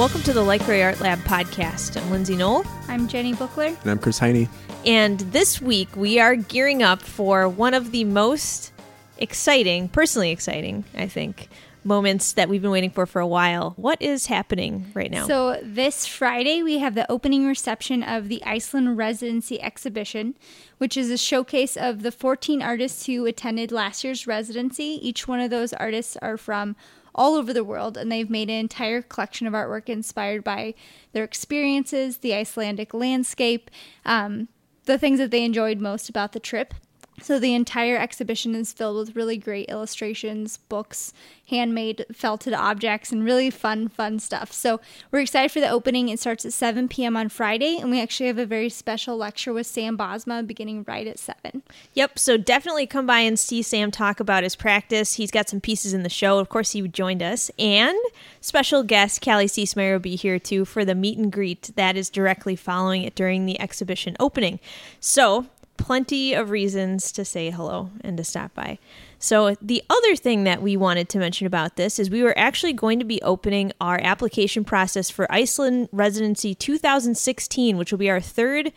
Welcome to the Light Grey Art Lab podcast. I'm Lindsay Nohl, I'm Jenny Buckler. And I'm Chris Heine. and this week we are gearing up for one of the most exciting, personally exciting, I think, moments that we've been waiting for for a while. What is happening right now? So, this Friday, we have the opening reception of the Iceland Residency Exhibition, which is a showcase of the 14 artists who attended last year's residency. Each one of those artists are from all over the world, and they've made an entire collection of artwork inspired by their experiences, the Icelandic landscape, um, the things that they enjoyed most about the trip. So the entire exhibition is filled with really great illustrations, books, handmade felted objects, and really fun, fun stuff. So we're excited for the opening. It starts at 7 p.m. on Friday, and we actually have a very special lecture with Sam Bosma beginning right at 7. Yep. So definitely come by and see Sam talk about his practice. He's got some pieces in the show. Of course, he joined us. And special guest Callie Seesmeyer will be here too for the meet and greet that is directly following it during the exhibition opening. So plenty of reasons to say hello and to stop by. So, the other thing that we wanted to mention about this is we were actually going to be opening our application process for Iceland Residency 2016, which will be our third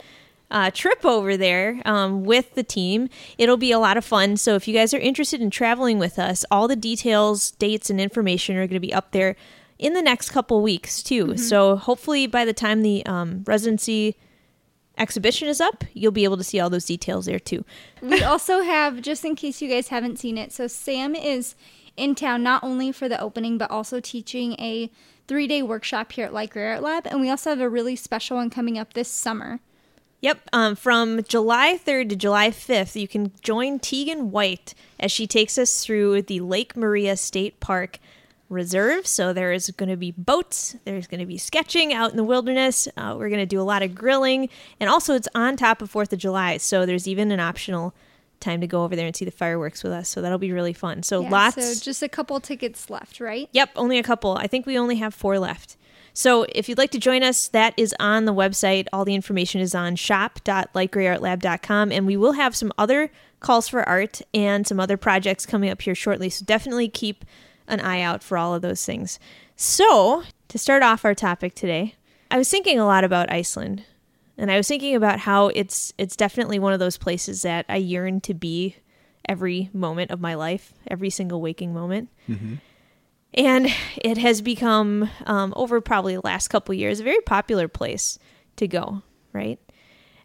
uh, trip over there um, with the team. It'll be a lot of fun. So if you guys are interested in traveling with us, all the details, dates, and information are going to be up there in the next couple weeks too. So hopefully by the time the um, residency exhibition is up, you'll be able to see all those details there too. We also have, just in case you guys haven't seen it, so Sam is in town not only for the opening, but also teaching a three day workshop here at Light Grey Art Lab. And we also have a really special one coming up this summer. Yep. Um, from July 3rd to July 5th, you can join Teagan White as she takes us through the Lake Maria State Park Reserve. So there is going to be boats, there's going to be sketching out in the wilderness. Uh, we're going to do a lot of grilling. And also, it's on top of 4th of July. So there's even an optional time to go over there and see the fireworks with us. So that'll be really fun. So Yeah, lots. So just a couple tickets left, right? Yep, only a couple. I think we only have four left. So if you'd like to join us, that is on the website. All the information is on shop.lightgreyartlab.com. And we will have some other calls for art and some other projects coming up here shortly. So definitely keep an eye out for all of those things. So to start off our topic today, I was thinking a lot about Iceland. And I was thinking about how it's it's definitely one of those places that I yearn to be every moment of my life, every single waking moment and it has become um, over probably the last couple years a very popular place to go right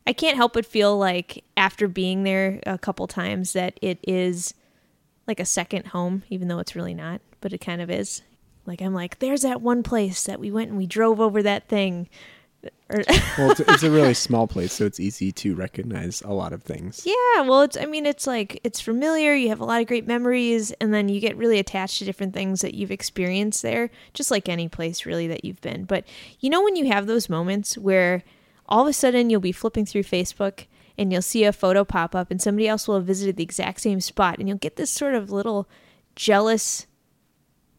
i can't help but feel like after being there a couple times that it is like a second home even though it's really not but it kind of is like i'm like there's that one place that we went and we drove over that thing Well, it's, it's a really small place, so it's easy to recognize a lot of things. Yeah, well, it's I mean, it's like it's familiar. You have a lot of great memories, and then you get really attached to different things that you've experienced there, just like any place really that you've been. But you know, when you have those moments where all of a sudden you'll be flipping through Facebook and you'll see a photo pop up, and somebody else will have visited the exact same spot, and you'll get this sort of little jealous,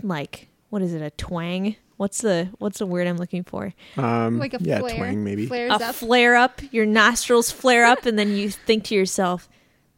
like what is it, a twang? What's the what's the word I'm looking for? Um, Like a yeah, flare. twang maybe. Flares a up. flare up, your nostrils flare up, and then you think to yourself,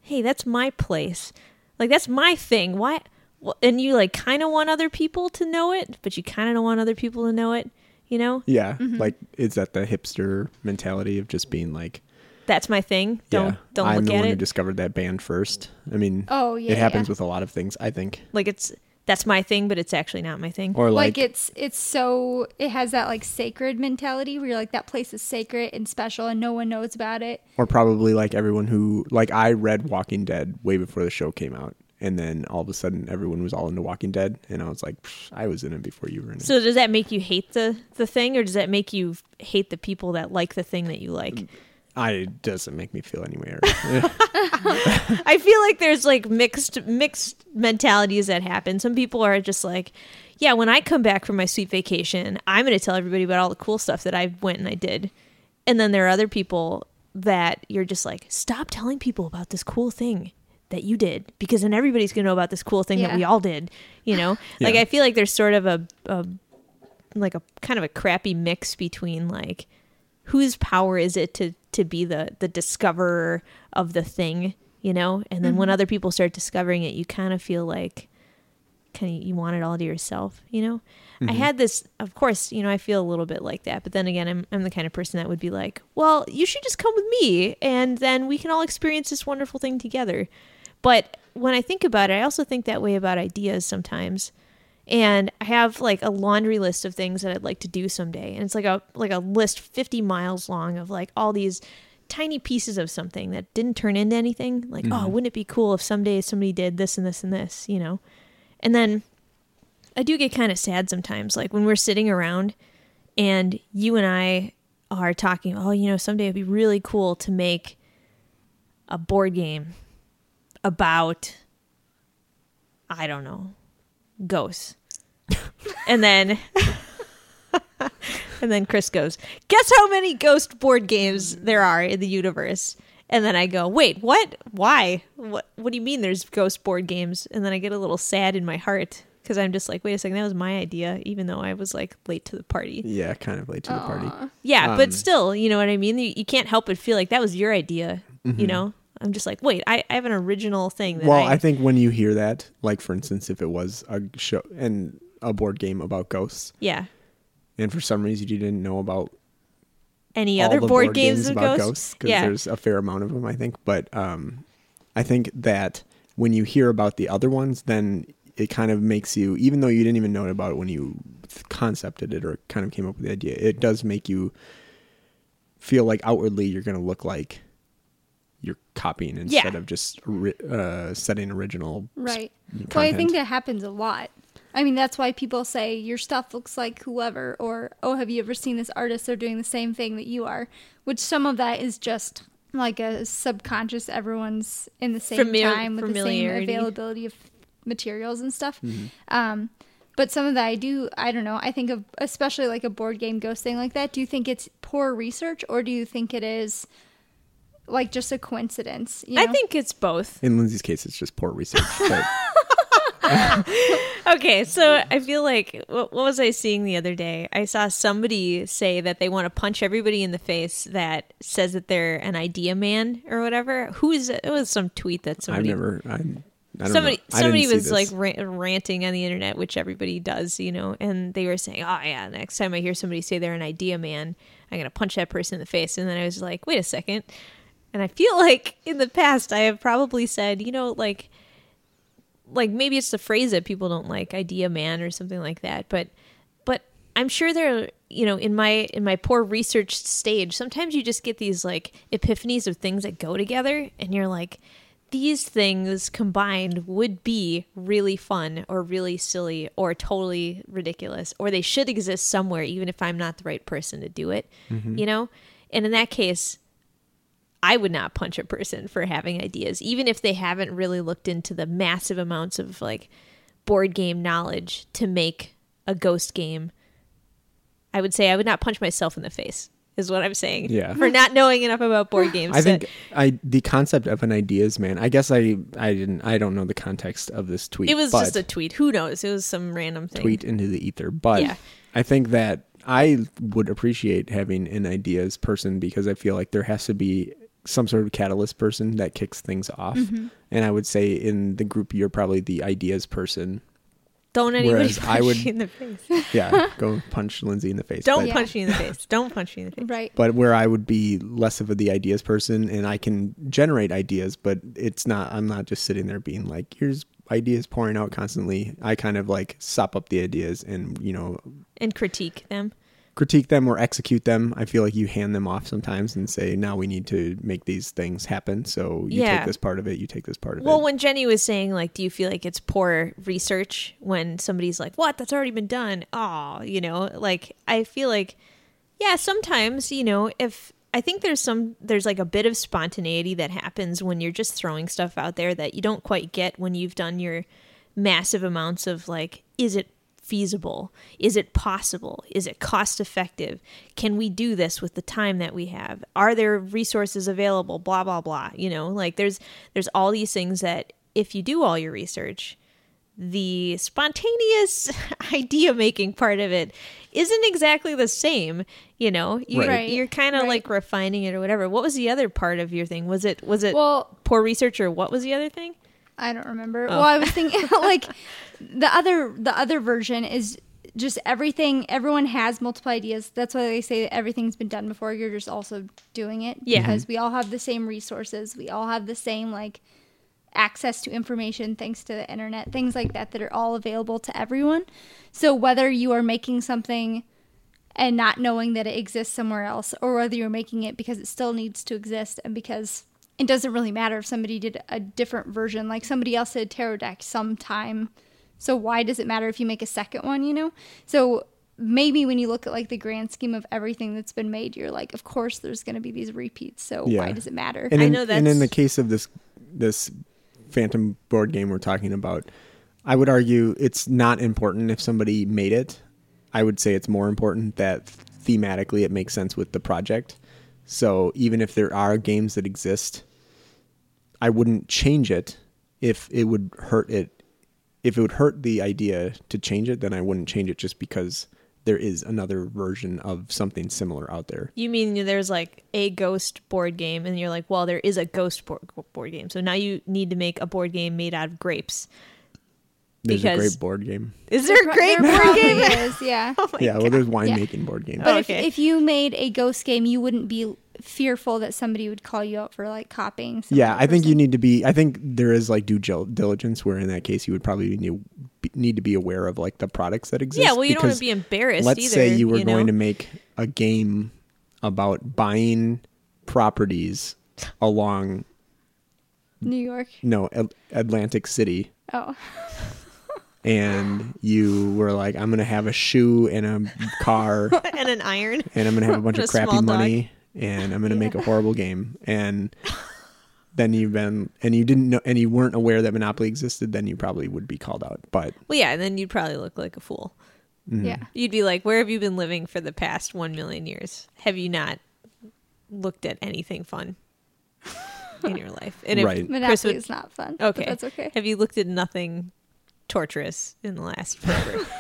"Hey, that's my place. Like that's my thing. Why?" Well, and you like kind of want other people to know it, but you kind of don't want other people to know it. You know, Yeah, Mm-hmm. like is that the hipster mentality of just being like, that's my thing. Don't yeah, don't I'm look the at one who discovered that band first. I mean, Oh, yeah, it happens yeah. with a lot of things. I think, like it's that's my thing, but it's actually not my thing. or like, like, it's it's so it has that like sacred mentality where you're like that place is sacred and special and no one knows about it. or probably like everyone who like I read Walking Dead way before the show came out, and then all of a sudden everyone was all into Walking Dead, and I was like, I was in it before you were in it. So does that make you hate the the thing, or does that make you hate the people that like the thing that you like? Mm. I it doesn't make me feel anywhere. I feel like there's like mixed mixed mentalities that happen. Some people are just like, yeah, when I come back from my sweet vacation, I'm going to tell everybody about all the cool stuff that I went and I did. And then there are other people that you're just like, stop telling people about this cool thing that you did because then everybody's going to know about this cool thing that we all did, you know? Like I feel like there's sort of a, a like a kind of a crappy mix between like whose power is it to to be the the discoverer of the thing you know and then when other people start discovering it you kind of feel like kind of you want it all to yourself, you know? Mm-hmm. I had this of course, you know, I feel a little bit like that, but then again, I'm I'm the kind of person that would be like, "Well, you should just come with me and then we can all experience this wonderful thing together." But when I think about it, I also think that way about ideas sometimes. And I have like a laundry list of things that I'd like to do someday. And it's like a like a list 50 miles long of like all these tiny pieces of something that didn't turn into anything. Like, oh, mm-hmm. wouldn't it be cool if someday somebody did this and this and this, you know? And then I do get kind of sad sometimes, like when we're sitting around and you and I are talking, oh, you know, someday it'd be really cool to make a board game about, I don't know, ghosts. And then. and then Chris goes, Guess how many ghost board games there are in the universe? And then I go, Wait, what? Why? What what do you mean there's ghost board games? And then I get a little sad in my heart because I'm just like, wait a second, that was my idea, even though I was like late to the party. Yeah, kind of late to the party. Yeah, Um, but still, you know what I mean? You, you can't help but feel like that was your idea, Mm-hmm. you know? I'm just like, wait, I, I have an original thing that Well, I, I think when you hear that, like for instance, if it was a show and a board game about ghosts, yeah. and for some reason you didn't know about Any all other the board, games, of about ghosts? because yeah. there's a fair amount of them, I think. But um, I think that when you hear about the other ones, then it kind of makes you, even though you didn't even know about it when you concepted it or kind of came up with the idea, it does make you feel like outwardly you're going to look like you're copying instead Yeah. of just ri- uh, setting original Right. content. Well, I think that happens a lot. I mean, that's why people say your stuff looks like whoever, or oh, have you ever seen this artist? They're doing the same thing that you are. Which some of that is just like a subconscious. Everyone's in the same Famil- time with the same availability of materials and stuff. Um, but some of that I do. I don't know. I think of especially like a board game ghost thing like that. Do you think it's poor research, or do you think it is like just a coincidence? You I think it's both. In Lindsay's case, it's just poor research. But Okay, so I feel like what, what was I seeing the other day? I saw somebody say that they want to punch everybody in the face that says that they're an idea man or whatever. Who is it? It was some tweet that I've somebody never. I, I don't somebody know. I somebody was like ra- ranting on the internet, which everybody does, you know, and they were saying, "Oh yeah, next time I hear somebody say they're an idea man, I'm gonna punch that person in the face." And then I was like, "Wait a second. And I feel like in the past I have probably said, you know, like like maybe it's the phrase that people don't like, idea man or something like that, but but I'm sure there you know in my in my poor research stage sometimes you just get these like epiphanies of things that go together and you're like these things combined would be really fun or really silly or totally ridiculous or they should exist somewhere even if I'm not the right person to do it mm-hmm. you know? And in that case I would not punch a person for having ideas, even if they haven't really looked into the massive amounts of like board game knowledge to make a ghost game. I would say I would not punch myself in the face, is what I'm saying. Yeah. For not knowing enough about board games. I think I the concept of an ideas man. I guess I I didn't I don't know the context of this tweet. it was just a tweet. Who knows? It was some random thing. tweet into the ether. But Yeah. I think that I would appreciate having an ideas person because I feel like there has to be some sort of catalyst person that kicks things off. Mm-hmm. And I would say in the group you're probably the ideas person. Don't anybody Whereas punch I would- you in the face. Yeah, go punch Lindsay in the face. Don't But- Yeah. punch me in the face. Don't punch me in the face. right. but where I would be less of a, the ideas person and I can generate ideas, but it's not, I'm not just sitting there being like, here's ideas pouring out constantly. I kind of like sop up the ideas and, you know, And critique them. Critique them or execute them. I feel like you hand them off sometimes and say, now we need to make these things happen. So you Yeah. take this part of it, you take this part of Well, it. Well, when Jenny was saying like, do you feel like it's poor research when somebody's like, "What? That's already been done." Oh, you know, like I feel like, yeah, sometimes you know, if I think there's some there's like a bit of spontaneity that happens when you're just throwing stuff out there that you don't quite get when you've done your massive amounts of like, is it feasible? Is it possible? Is it cost effective? Can we do this with the time that we have? Are there resources available? Blah blah blah. You know, like there's there's all these things that if you do all your research, the spontaneous idea making part of it isn't exactly the same. You know, you, Right. you're kind of Right. like refining it or whatever. What was the other part of your thing? Was it was it Well, poor research or what was the other thing? I don't remember. Oh. Well, I was thinking like the other the other version is just everything everyone has multiple ideas. That's why they say that everything's been done before. You're just also doing it Yeah. because we all have the same resources. We all have the same like access to information thanks to the internet things like that that are all available to everyone. So whether you are making something and not knowing that it exists somewhere else or whether you're making it because it still needs to exist and because it doesn't really matter if somebody did a different version like somebody else did tarot deck sometime so why does it matter if you make a second one you know so maybe when you look at like the grand scheme of everything that's been made you're like of course there's going to be these repeats so Yeah. why does it matter And I in, know and in the case of this this Phantom board game we're talking about, I would argue it's not important if somebody made it. I would say it's more important that thematically it makes sense with the project. So even if there are games that exist, I wouldn't change it if it would hurt it. If it would hurt the idea to change it, then I wouldn't change it just because there is another version of something similar out there. You mean there's like a ghost board game, and you're like, well, there is a ghost board, board game. So now you need to make a board game made out of grapes. There's a great board game. Is there a Pro- grape there board game? is, yeah Oh my yeah, well, there's wine Yeah. making board games. Oh, but Oh, if, if you made a ghost game, you wouldn't be fearful that somebody would call you out for like copying. some yeah, I think you need to be. I think there is like due diligence, where in that case you would probably need, need to be aware of like the products that exist. Yeah, well, you don't want to be embarrassed Let's either. say you were know? going to make a game about buying properties along New York. no At- Atlantic City, Oh, and you were like, "I'm going to have a shoe and a car." and an iron. and I'm gonna have a bunch of crappy small dog. money, and I'm gonna make a horrible game. And then you've been, and you didn't know, and you weren't aware that Monopoly existed. Then you probably would be called out. But Well, yeah, and then you'd probably look like a fool. Mm-hmm. yeah. You'd be like, where have you been living for the past one million years? Have you not looked at anything fun in your life? And if Right. Chris Monopoly would- is not fun. but okay, that's okay. Have you looked at nothing torturous in the last forever?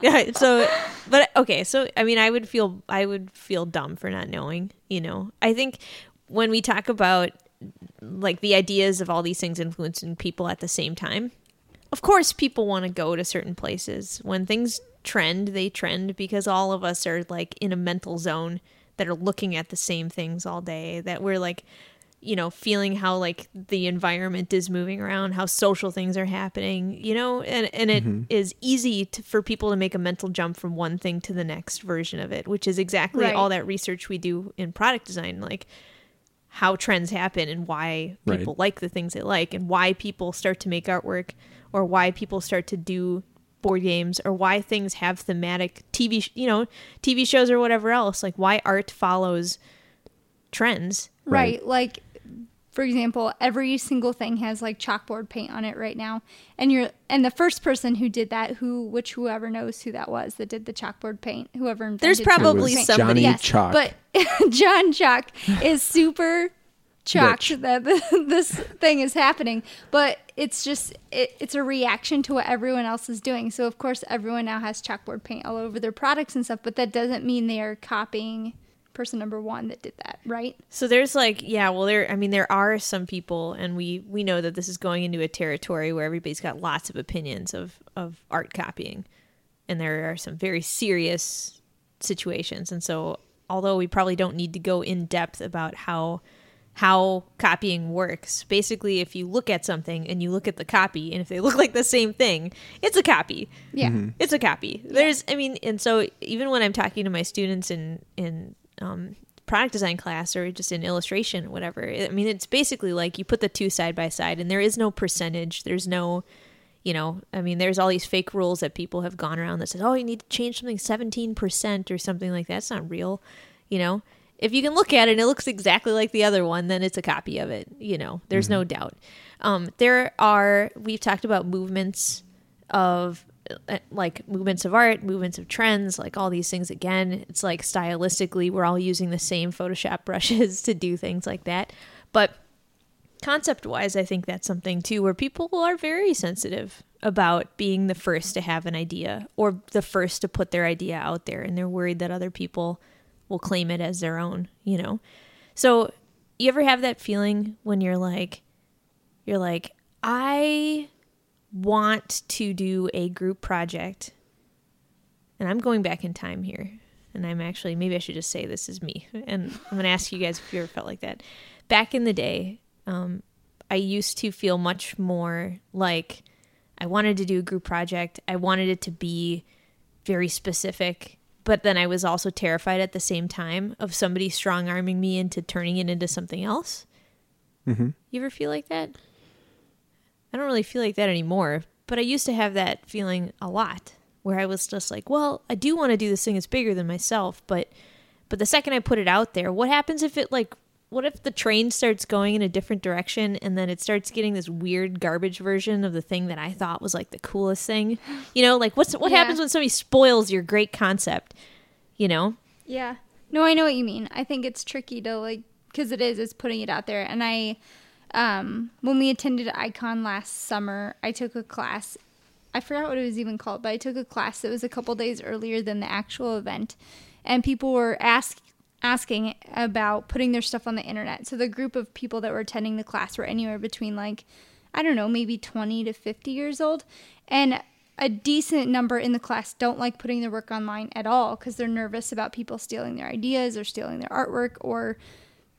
yeah. So, but okay. So, I mean, I would feel I would feel dumb for not knowing. You know, I think when we talk about like the ideas of all these things influencing people at the same time, of course, people want to go to certain places. When things trend, they trend because all of us are like in a mental zone that are looking at the same things all day, that we're like, you know, feeling how like the environment is moving around, how social things are happening, you know, and, and it mm-hmm. is easy to, for people to make a mental jump from one thing to the next version of it, which is exactly Right. all that research we do in product design. Like, how trends happen and why Right. people like the things they like and why people start to make artwork or why people start to do board games or why things have thematic TV sh- you know TV shows or whatever else like why art follows trends Right. Like, for example, every single thing has like chalkboard paint on it right now, and you're and the first person who did that, who which whoever knows who that was that did the chalkboard paint, whoever invented There's probably somebody- Johnny Yes, Chalk. but John Chalk is super shocked Rich. that this thing is happening. But it's just it, it's a reaction to what everyone else is doing. So of course everyone now has chalkboard paint all over their products and stuff. But that doesn't mean they are copying person number one that did that, right? So there's like, yeah, well, there. I mean, there are some people, and we we know that this is going into a territory where everybody's got lots of opinions of of art copying, and there are some very serious situations. And so, although we probably don't need to go in depth about how how copying works, basically, if you look at something and you look at the copy, and if they look like the same thing, it's a copy Yeah. Mm-hmm. it's a copy. There's, I mean, and so even when I'm talking to my students in in um, product design class or just in illustration whatever, I mean, it's basically like you put the two side by side, and there is no percentage. There's no, you know, I mean, there's all these fake rules that people have gone around that says, oh, you need to change something 17 percent or something like that. It's not real, you know. If you can look at it and it looks exactly like the other one, then it's a copy of it. You know, there's no doubt. Um, there are we've talked about movements of Uh, like movements of art, movements of trends, like all these things again. It's like stylistically, we're all using the same Photoshop brushes to do things like that. But concept wise, I think that's something too where people are very sensitive about being the first to have an idea or the first to put their idea out there. And they're worried that other people will claim it as their own, you know? So, you ever have that feeling when you're like, you're like, I want to do a group project, and I'm going back in time here, and I'm actually maybe I should just say this is me, and I'm going to ask you guys if you ever felt like that. Back in the day, um, I used to feel much more like I wanted to do a group project. I wanted it to be very specific, but then I was also terrified at the same time of somebody strong arming me into turning it into something else. Mm-hmm. You ever feel like that? I don't really feel like that anymore, but I used to have that feeling a lot where I was just like, well, I do want to do this thing that's bigger than myself, but but the second I put it out there, what happens if it like what if the train starts going in a different direction and then it starts getting this weird garbage version of the thing that I thought was like the coolest thing? You know, like what's what Yeah. happens when somebody spoils your great concept? You know? Yeah. No, I know what you mean. I think it's tricky to like because it is it's putting it out there. And I, um, when we attended Icon last summer, I took a class. I forgot what it was even called, but I took a class that was a couple days earlier than the actual event, and people were ask asking about putting their stuff on the internet. So the group of people that were attending the class were anywhere between like I don't know, maybe 20 to 50 years old. And a decent number in the class don't like putting their work online at all because they're nervous about people stealing their ideas or stealing their artwork or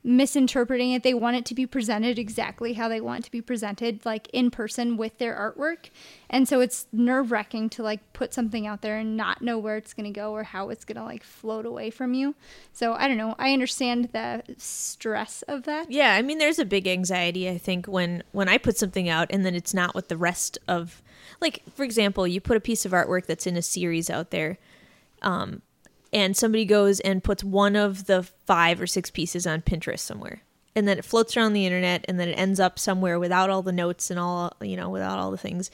misinterpreting it. They want it to be presented exactly how they want to be presented, like in person with their artwork. And so it's nerve wracking to like put something out there and not know where it's going to go or how it's going to like float away from you. So I don't know. I understand the stress of that. Yeah, I mean there's a big anxiety I think when when I put something out and then it's not what the rest of like for example, you put a piece of artwork that's in a series out there um and somebody goes and puts one of the 5 or 6 pieces on Pinterest somewhere. And then it floats around the internet and then it ends up somewhere without all the notes and all, you know, without all the things.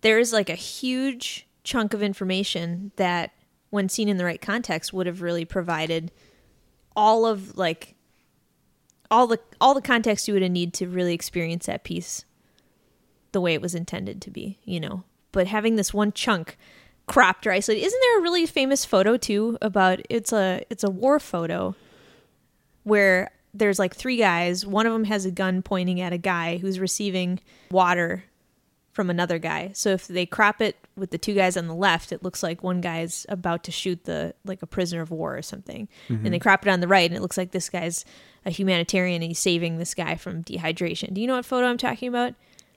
There is like a huge chunk of information that when seen in the right context would have really provided all of like all the all the context you would have need to really experience that piece the way it was intended to be, you know. But having this one chunk cropped or isolated, isn't there a really famous photo too about it's a it's a war photo where there's like three guys, one of them has a gun pointing at a guy who's receiving water from another guy. So if they crop it with the two guys on the left, it looks like one guy's about to shoot the like a prisoner of war or something. And they crop it on the right and it looks like this guy's a humanitarian and he's saving this guy from dehydration. Do you know what photo I'm talking about?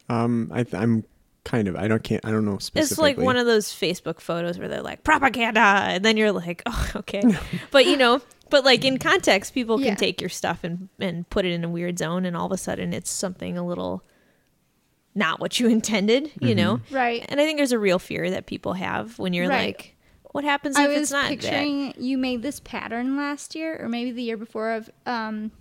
Um, I, th- I'm kind of. I don't can't. I don't know specifically. It's like one of those Facebook photos where they're like propaganda, and then you're like, oh, okay. but you know, but like in context, people can Yeah. take your stuff and and put it in a weird zone, and all of a sudden it's something a little not what you intended, you know. Right. And I think there's a real fear that people have when you're Right. like, what happens I if was it's not that? picturing you made this pattern last year or maybe the year before of um,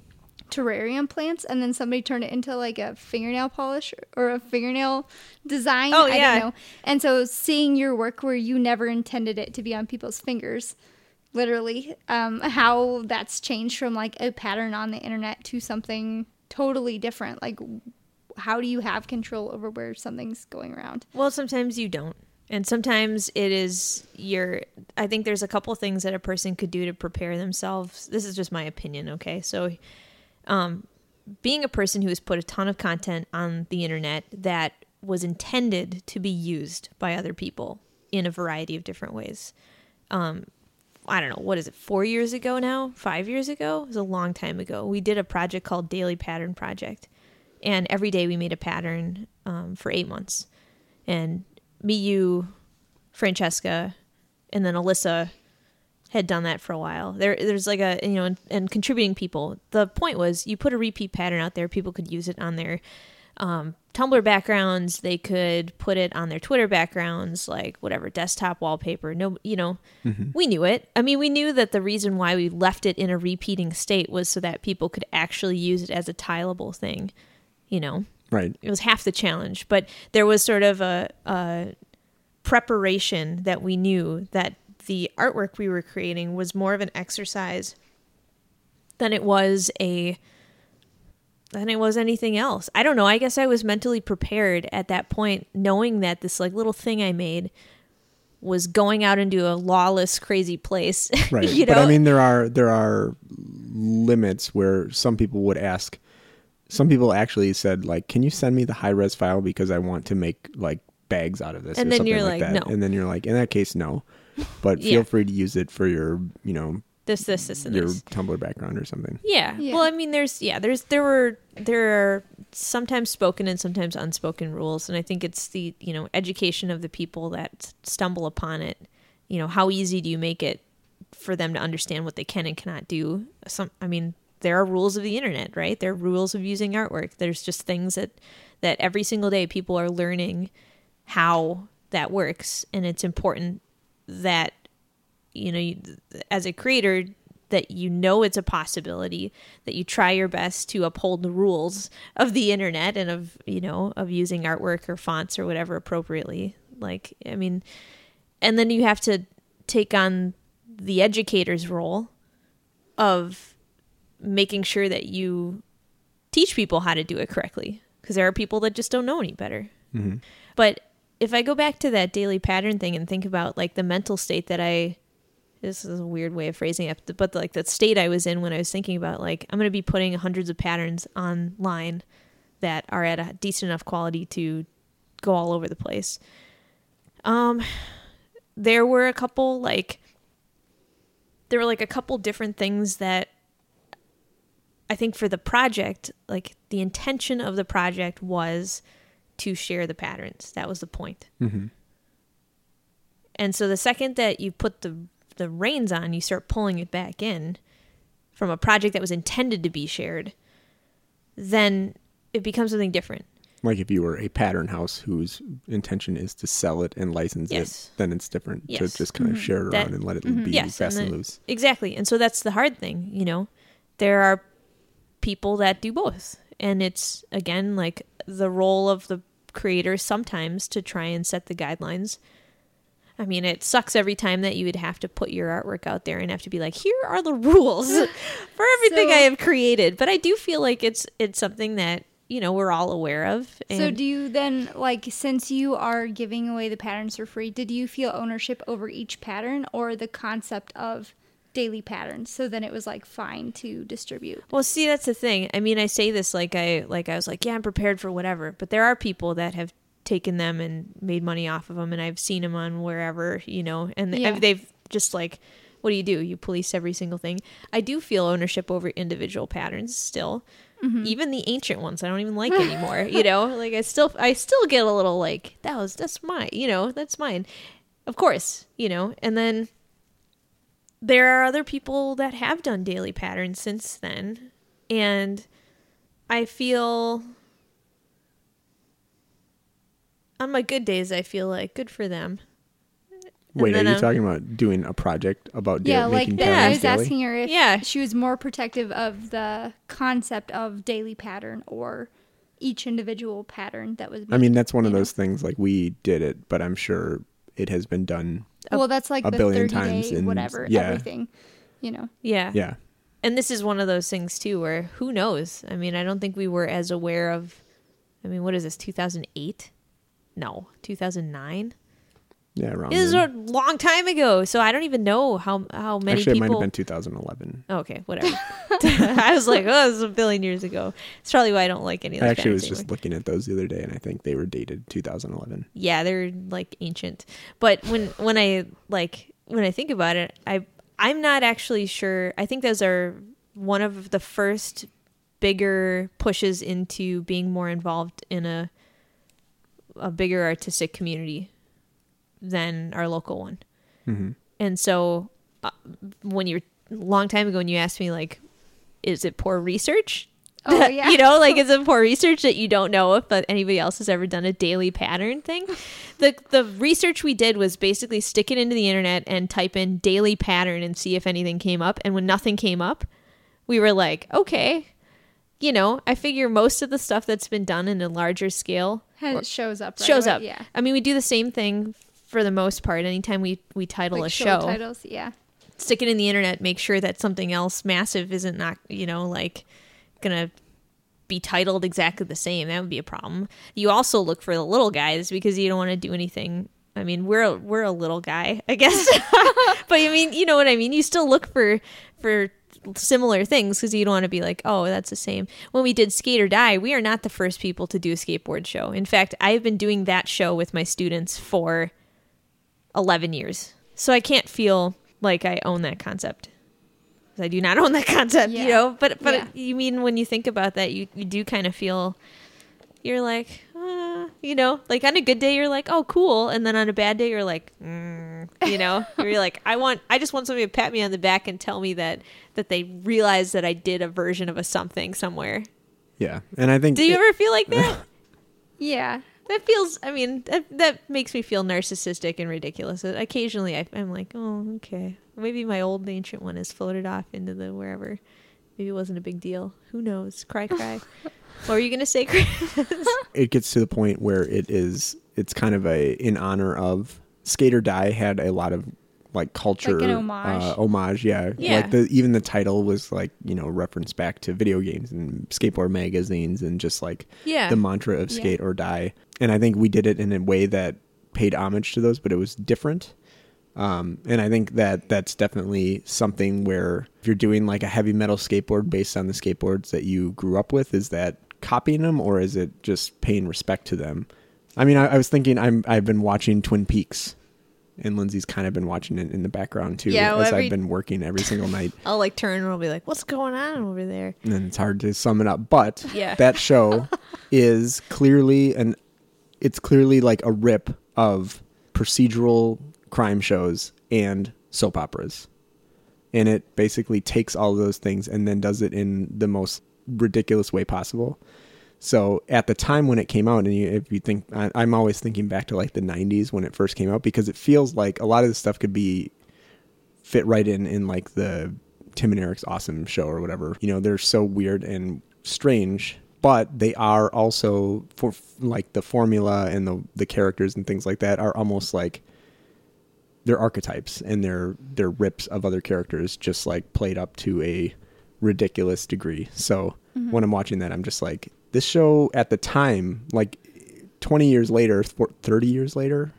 terrarium plants, and then somebody turned it into like a fingernail polish or a fingernail design. Oh, I yeah. don't know. And so seeing your work where you never intended it to be on people's fingers. Literally, um, how that's changed from like a pattern on the internet to something totally different. Like, how do you have control over where something's going around? Well, sometimes you don't. And sometimes it is your I think there's a couple things that a person could do to prepare themselves. This is just my opinion, okay? So um being a person who has put a ton of content on the internet that was intended to be used by other people in a variety of different ways. Um I don't know, what is it, four years ago now? Five years ago? It was a long time ago. We did a project called Daily Pattern Project. And every day we made a pattern um, for eight months. And me, you, Francesca, and then Alyssa had done that for a while. There, there's like a you know, and, and contributing people. The point was, you put a repeat pattern out there, people could use it on their um, Tumblr backgrounds. They could put it on their Twitter backgrounds, like whatever desktop wallpaper. No, you know, we knew it. I mean, we knew that the reason why we left it in a repeating state was so that people could actually use it as a tileable thing. You know, right. it was half the challenge, but there was sort of a, a preparation that we knew that the artwork we were creating was more of an exercise than it was a than it was anything else. I don't know. I guess I was mentally prepared at that point, knowing that this like little thing I made was going out into a lawless, crazy place. Right. you know, But I mean, there are there are limits where some people would ask. Some people actually said, like, "Can you send me the high res file because I want to make like bags out of this, And or then something you're like, like, that. no. And then you're like, in that case, no. But Yeah. feel free to use it for your, you know, this, this, this, and your this. Tumblr background or something. Yeah. Yeah. Well, I mean, there's yeah, there's there were there are sometimes spoken and sometimes unspoken rules, and I think it's the you know education of the people that stumble upon it. You know, how easy do you make it for them to understand what they can and cannot do? Some, I mean, there are rules of the internet, right? There are rules of using artwork. There's just things that that every single day people are learning how that works, and it's important that you know you, as a creator that you know it's a possibility that you try your best to uphold the rules of the internet and of you know of using artwork or fonts or whatever appropriately. Like i mean and then you have to take on the educator's role of making sure that you teach people how to do it correctly because there are people that just don't know any better. Hmm but if I go back to that daily pattern thing and think about like the mental state that I this is a weird way of phrasing it, but like that state I was in when I was thinking about like I'm going to be putting hundreds of patterns online that are at a decent enough quality to go all over the place. Um there were a couple like there were like a couple different things that I think for the project, like the intention of the project was to share the patterns. That was the point. hmm And so the second that you put the the reins on, you start pulling it back in from a project that was intended to be shared, then it becomes something different. Like if you were a pattern house whose intention is to sell it and license Yes. it, then it's different Yes. to just kind of share it That- around and let it be Yes, fast and and loose. Exactly. And so that's the hard thing, you know. There are people that do both. And it's again like the role of the creator sometimes to try and set the guidelines. I mean, it sucks every time that you would have to put your artwork out there and have to be like, here are the rules for everything So- I have created. But I do feel like it's it's something that, you know, we're all aware of. So do you then like since you are giving away the patterns for free, did you feel ownership over each pattern or the concept of daily patterns? So then it was like fine to distribute. Well, see, that's the thing. I mean, I say this like I like I was like, yeah, I'm prepared for whatever. But there are people that have taken them and made money off of them, and I've seen them on wherever, you know, and they- Yeah. they've just like, what do you do? You police every single thing. I do feel ownership over individual patterns still. Mm-hmm. Even the ancient ones, I don't even like anymore. you know, like I still, I still get a little like that was that's mine. You know, that's mine. Of course, you know, and then there are other people that have done daily patterns since then and i feel on my good days i feel like good for them Wait, are you I'm- talking about doing a project about da- Yeah, like making that. I was daily? asking her if Yeah. she was more protective of the concept of daily pattern or each individual pattern that was made. I mean, that's one of know? those things. Like we did it, but I'm sure it has been done. Well, that's like a the billion 30 times day and- whatever, yeah. everything, you know. yeah. Yeah, and this is one of those things too where who knows? I mean i don't think we were as aware of i mean what is this 2008 no 2009 yeah, around. this is a long time ago so i don't even know how how many Actually, it people might have been 2011. Okay, whatever. I was like, oh, this is a billion years ago. It's probably why I don't like any of I actually was patterns just looking at those the other day, and I think they were dated 2011. Yeah, they're like ancient. But when when I like when I think about it, I I'm not actually sure. I think those are one of the first bigger pushes into being more involved in a a bigger artistic community than our local one. hmm And so uh, when you're a long time ago when you asked me like is it poor research? Oh yeah. you know, like is it poor research that you don't know if uh, anybody else has ever done a daily pattern thing? The the research we did was basically stick it into the internet and type in daily pattern and see if anything came up. And when nothing came up, we were like, okay, you know, I figure most of the stuff that's been done in a larger scale Has- shows up. Right shows away, up. Yeah. I mean, we do the same thing for the most part. Anytime we we title Like a show, titles. Yeah. stick it in the internet, make sure that something else massive isn't not, you know, like gonna be titled exactly the same. That would be a problem. You also look for the little guys because you don't want to do anything. I mean, we're a, we're a little guy, I guess. but I mean, you know what I mean. You still look for for similar things because you don't want to be like, oh, that's the same. When we did Skate or Die, we are not the first people to do a skateboard show. In fact, I've been doing that show with my students for 11 years. So I can't feel like I own that concept. I do not own that concept, you know. But but Yeah. you mean when you think about that, you you do kind of feel you're like, uh, you know, like on a good day you're like, oh cool, and then on a bad day you're like, mm, you know, you're like, I want, I just want somebody to pat me on the back and tell me that that they realize that I did a version of a something somewhere. Yeah, and I think Do you it- ever feel like that? Yeah. That feels, I mean, that that makes me feel narcissistic and ridiculous. Occasionally, I, I'm like, oh, okay, maybe my old ancient one has floated off into the wherever. Maybe it wasn't a big deal. Who knows? Cry, cry. what were you gonna say, Chris? it gets to the point where it is it's kind of a in honor of Skate or Die had a lot of like culture Like an homage. uh, homage yeah. Yeah. like the even the title was like you know reference back to video games and skateboard magazines and just like Yeah. the mantra of Yeah. skate or die and I think we did it in a way that paid homage to those but it was different um, and I think that that's definitely something where if you're doing like a heavy metal skateboard based on the skateboards that you grew up with, is that copying them or is it just paying respect to them? I mean, I, I was thinking I'm I've been watching Twin Peaks, and Lindsay's kind of been watching it in the background too, Yeah, well, as every- I've been working every single night. I'll like turn and I'll be like, what's going on over there? and it's hard to sum it up. But Yeah. that show is clearly an it's clearly like a rip of procedural crime shows and soap operas. And it basically takes all of those things and then does it in the most ridiculous way possible. So at the time when it came out, and you, if you think, I, I'm always thinking back to like the 90s when it first came out because it feels like a lot of this stuff could be fit right in in like the Tim and Eric's awesome show or whatever. You know, they're so weird and strange, but they are also for like the formula and the the characters and things like that are almost like they're archetypes and they're they're rips of other characters just like played up to a ridiculous degree. So when I'm watching that I'm just like this show at the time like 20 years later, 30 years later,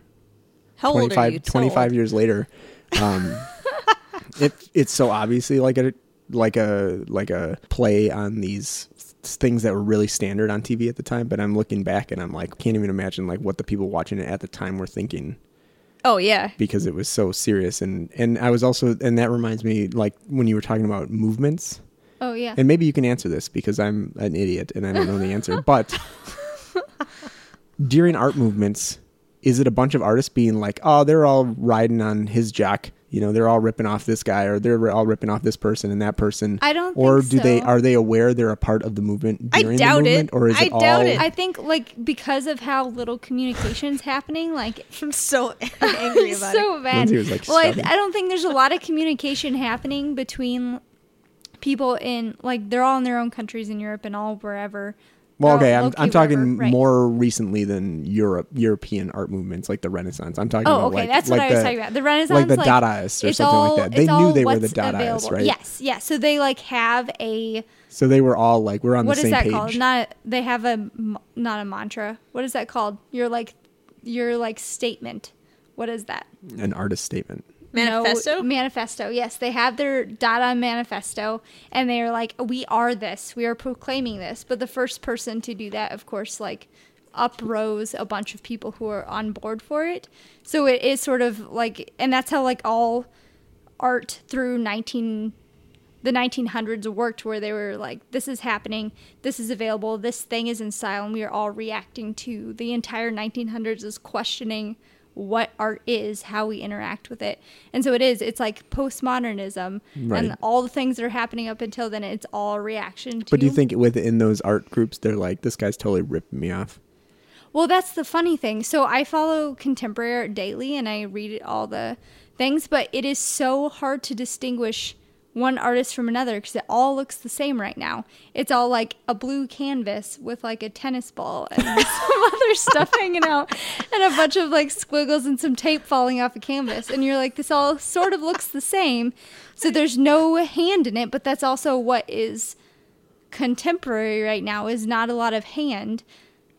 How old are 25, you? So 25 old. years later um it it's so obviously like a like a like a play on these things that were really standard on TV at the time but I'm looking back and I'm like can't even imagine like what the people watching it at the time were thinking Oh yeah. because it was so serious and and I was also and that reminds me like when you were talking about movements Oh yeah. and maybe you can answer this because I'm an idiot and I don't know the answer. But during art movements, is it a bunch of artists being like, "Oh, they're all riding on his jack," you know, they're all ripping off this guy, or they're all ripping off this person and that person? I don't Or think do they are they aware they're a part of the movement I during doubt the it. movement, or is I it all? it. I think like because of how little communication's happening, like I'm so angry it's about so it. bad. Lindsay was, like, well, I. I don't think there's a lot of communication happening between people in like they're all in their own countries in Europe and all wherever. Well, okay, I'm, I'm talking wherever, right. more recently than Europe, European art movements like the Renaissance. I'm talking Oh, about okay, like, that's like what I was the- talking about. The Renaissance, like the Dadaists or something all- like that. They knew they were the Dadaists, available. right? Yes, yes. So they like have a So they were all like, we're on what the is same that page. called? Not they have a not a mantra. What is that called? Your like your like statement. What is that? An artist statement. Manifesto? No, manifesto. Yes, they have their Dada manifesto, and they are like, "We are this. We are proclaiming this." But the first person to do that, of course, like uprose a bunch of people who are on board for it. So it is sort of like, and that's how like all art through nineteen the 1900s worked where they were like this is happening this is available this thing is in style and we are all reacting to the entire 1900s is questioning what art is how we interact with it and so it is it's like postmodernism Right. and all the things that are happening up until then it's all reaction to But do you think within those art groups, they're like, this guy's totally ripping me off? Well, that's the funny thing. So I follow contemporary art daily and I read all the things, but it is so hard to distinguish one artist from another because it all looks the same right now. It's all like a blue canvas with like a tennis ball and some other stuff hanging out and a bunch of like squiggles and some tape falling off a canvas. And you're like, this all sort of looks the same. So there's no hand in it, but that's also what is contemporary right now is not a lot of hand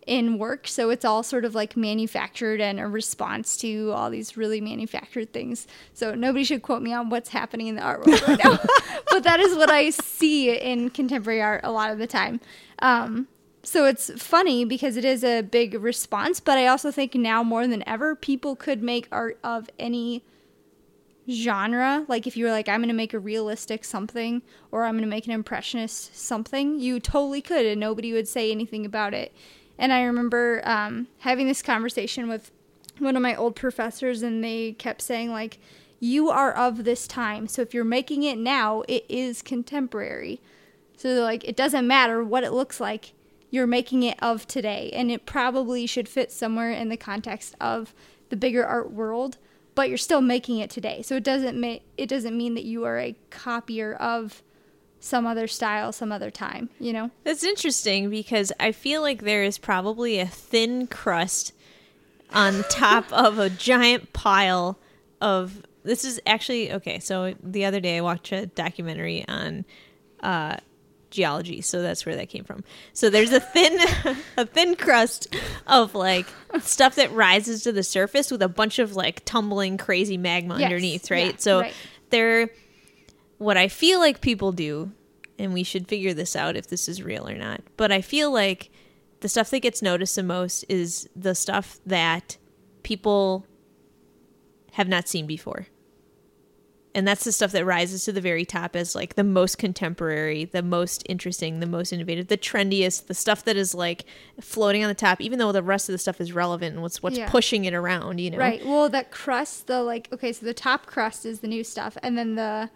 in work. So it's all sort of like manufactured and a response to all these really manufactured things. So nobody should quote me on what's happening in the art world right now. but that is what I see in contemporary art a lot of the time. Um, so it's funny because it is a big response, but I also think now more than ever, people could make art of any genre. Like if you were like, I'm going to make a realistic something or I'm going to make an impressionist something, you totally could and nobody would say anything about it. And I remember um, having this conversation with one of my old professors, and they kept saying, like, you are of this time. So if you're making it now, it is contemporary. So like, it doesn't matter what it looks like, you're making it of today. And it probably should fit somewhere in the context of the bigger art world, but you're still making it today. So it doesn't make it doesn't mean that you are a copier of some other style some other time, you know? That's interesting because I feel like there is probably a thin crust on top of a giant pile of this is actually okay so the other day i watched a documentary on uh, geology so that's where that came from so there's a thin a thin crust of like stuff that rises to the surface with a bunch of like tumbling crazy magma Yes, underneath right yeah, so right. they're what i feel like people do and we should figure this out if this is real or not but i feel like the stuff that gets noticed the most is the stuff that people have not seen before. And that's the stuff that rises to the very top as like the most contemporary, the most interesting, the most innovative, the trendiest, the stuff that is like floating on the top, even though the rest of the stuff is relevant and what's what's Yeah. pushing it around, you know? Right. Well, that crust, the like, okay, so the top crust is the new stuff, and then the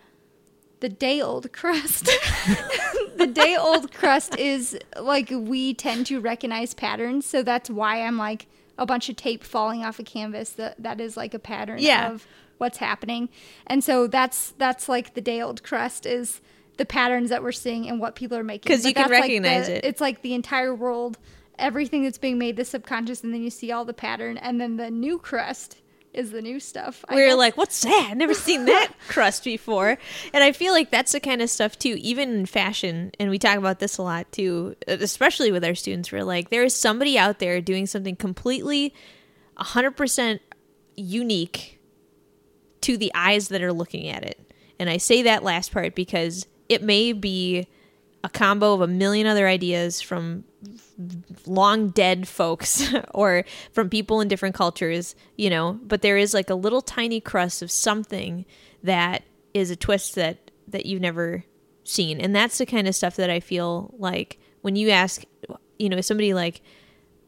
the day old crust. the day old crust is like we tend to recognize patterns, so that's why I'm like a bunch of tape falling off a canvas. That that is like a pattern Yeah. of what's happening, and so that's that's like the day old crust is the patterns that we're seeing and what people are making. Because you can that's, like, recognize the- it. It's like the entire world, everything that's being made, the subconscious, and then you see all the pattern, and then the new crust is the new stuff. We're like, what's that? I've never seen that crust before. And I feel like that's the kind of stuff too, even in fashion. And we talk about this a lot too, uh, especially with our students. We're like, there is somebody out there doing something completely 100% unique to the eyes that are looking at it. And I say that last part because it may be a combo of a million other ideas from long dead folks or from people in different cultures, you know, but there is like a little tiny crust of something that is a twist that that you've never seen. And that's the kind of stuff that I feel like when you ask, you know, somebody like